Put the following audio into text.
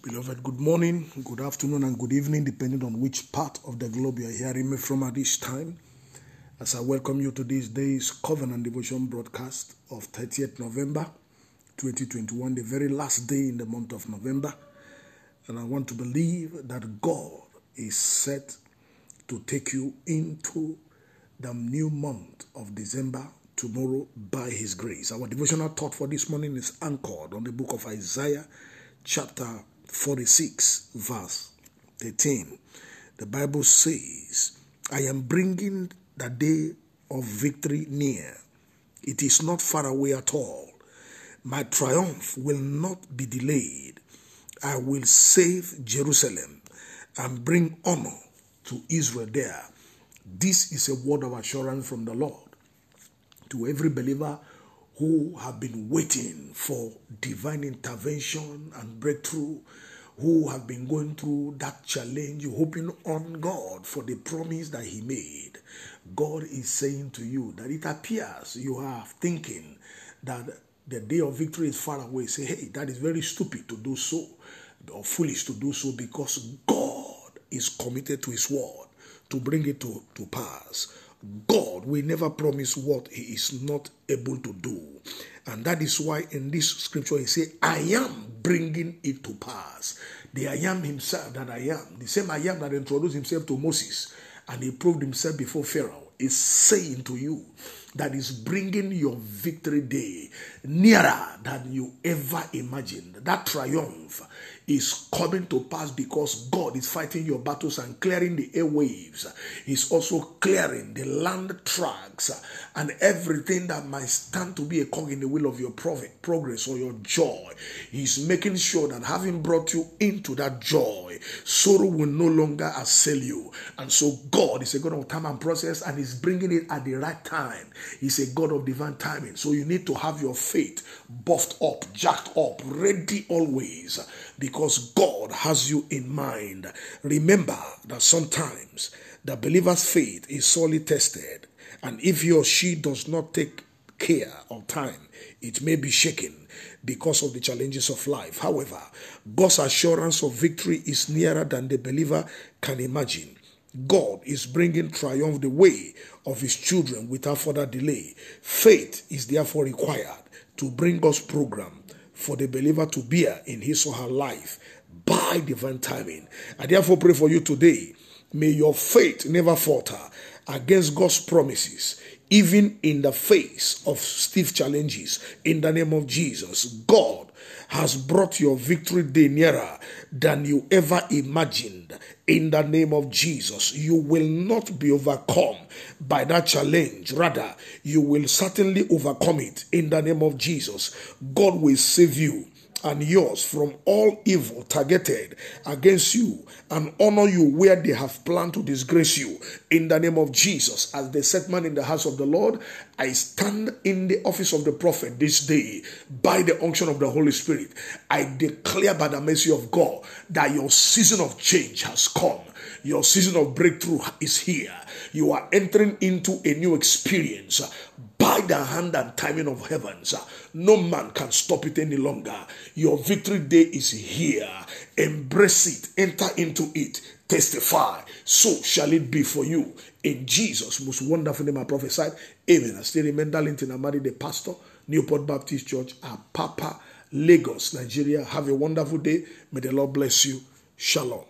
Beloved, good morning, good afternoon, and good evening, depending on which part of the globe you are hearing me from at this time. As I welcome you to this day's Covenant Devotion broadcast of 30th November 2021, the very last day in the month of November. And I want to believe that God is set to take you into the new month of December tomorrow by His grace. Our devotional thought for this morning is anchored on the book of Isaiah, chapter 46, verse 13. The Bible says, I am bringing the day of victory near. It is not far away at all. My triumph will not be delayed. I will save Jerusalem and bring honor to Israel there. This is a word of assurance from the Lord to every believer who have been waiting for divine intervention and breakthrough, who have been going through that challenge, hoping on God for the promise that He made. God is saying to you that it appears you are thinking that the day of victory is far away. Say, hey, that is very stupid to do so, or foolish to do so, because God is committed to His word to bring it to, to pass. God will never promise what He is not able to do. And that is why in this scripture He said, I am bringing it to pass. The I am Himself that I am, the same I am that introduced Himself to Moses and He proved Himself before Pharaoh, is saying to you that is bringing your victory day nearer than you ever imagined. That triumph is coming to pass because God is fighting your battles and clearing the airwaves. He's also clearing the land tracks and everything that might stand to be a cog in the wheel of your progress or your joy. He's making sure that having brought you into that joy, sorrow will no longer assail you. And so God is a God of time and process and He's bringing it at the right time. He's a God of divine timing. So you need to have your faith buffed up, jacked up, ready always because God has you in mind. Remember that sometimes the believer's faith is sorely tested, and if he or she does not take care of time, it may be shaken because of the challenges of life. However, God's assurance of victory is nearer than the believer can imagine. God is bringing triumph the way of his children without further delay. Faith is therefore required to bring God's program for the believer to bear in his or her life by divine timing. I therefore pray for you today. May your faith never falter against God's promises, even in the face of stiff challenges. In the name of Jesus, God has brought your victory day nearer than you ever imagined. In the name of Jesus, you will not be overcome by that challenge. Rather, you will certainly overcome it. In the name of Jesus, God will save you and yours from all evil targeted against you and honor you where they have planned to disgrace you. In the name of Jesus, as the set man in the house of the Lord, I stand in the office of the prophet this day by the unction of the Holy Spirit. I declare by the mercy of God that your season of change has come. Your season of breakthrough is here. You are entering into a new experience the hand and timing of heavens. Uh, no man can stop it any longer. Your victory day is here. Embrace it, enter into it, testify. So shall it be for you. In Jesus' most wonderful name, I prophesied. Amen. I still remember, remain Darlington Amadi, the pastor, Newport Baptist Church, uh, Papa, Lagos, Nigeria. Have a wonderful day. May the Lord bless you. Shalom.